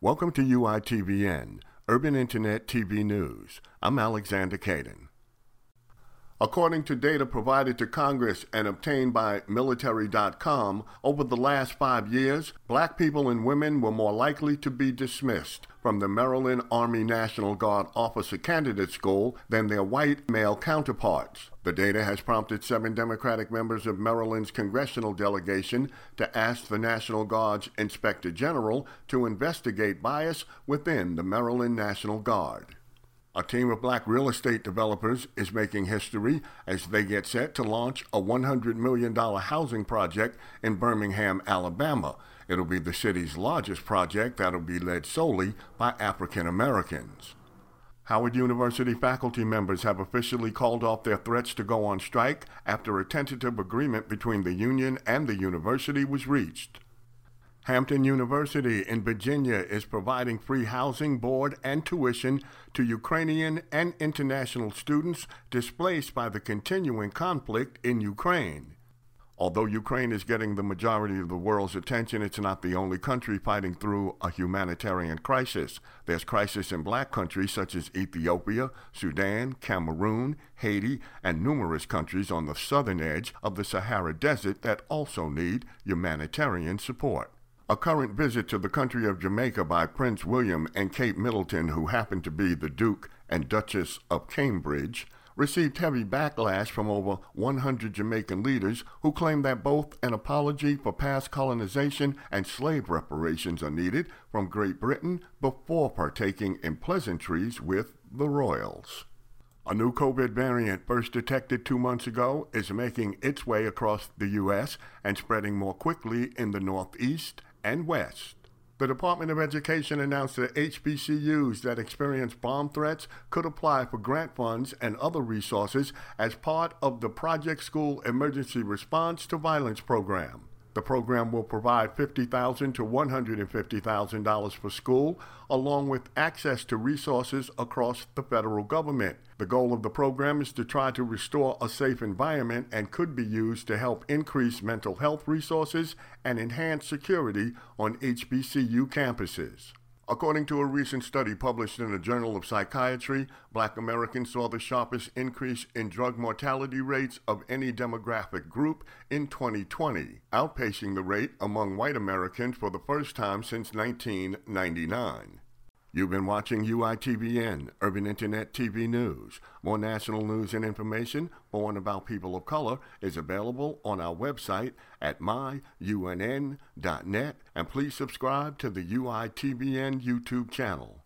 Welcome to UITVN, Urban Internet TV News. I'm Alexander Kaydin. According to data provided to Congress and obtained by military.com, over the last five years, black people and women were more likely to be dismissed from the Maryland Army National Guard Officer Candidate School than their white male counterparts. The data has prompted seven Democratic members of Maryland's congressional delegation to ask the National Guard's Inspector General to investigate bias within the Maryland National Guard. A team of black real estate developers is making history as they get set to launch a $100 million housing project in Birmingham, Alabama. It'll be the city's largest project that'll be led solely by African Americans. Howard University faculty members have officially called off their threats to go on strike after a tentative agreement between the union and the university was reached. Hampton University in Virginia is providing free housing, board, and tuition to Ukrainian and international students displaced by the continuing conflict in Ukraine. Although Ukraine is getting the majority of the world's attention, it's not the only country fighting through a humanitarian crisis. There's crisis in black countries such as Ethiopia, Sudan, Cameroon, Haiti, and numerous countries on the southern edge of the Sahara Desert that also need humanitarian support. A current visit to the country of Jamaica by Prince William and Kate Middleton, who happened to be the Duke and Duchess of Cambridge, received heavy backlash from over 100 Jamaican leaders who claim that both an apology for past colonization and slave reparations are needed from Great Britain before partaking in pleasantries with the royals. A new COVID variant first detected two months ago is making its way across the U.S. and spreading more quickly in the Northeast and West. The Department of Education announced that HBCUs that experience bomb threats could apply for grant funds and other resources as part of the Project School Emergency Response to Violence program. The program will provide $50,000 to $150,000 for school, along with access to resources across the federal government. The goal of the program is to try to restore a safe environment and could be used to help increase mental health resources and enhance security on HBCU campuses. According to a recent study published in the Journal of Psychiatry, black Americans saw the sharpest increase in drug mortality rates of any demographic group in 2020, outpacing the rate among white Americans for the first time since 1999. You've been watching UITVN, Urban Internet TV News. More national news and information for and about people of color is available on our website at myunn.net, and please subscribe to the UITVN YouTube channel.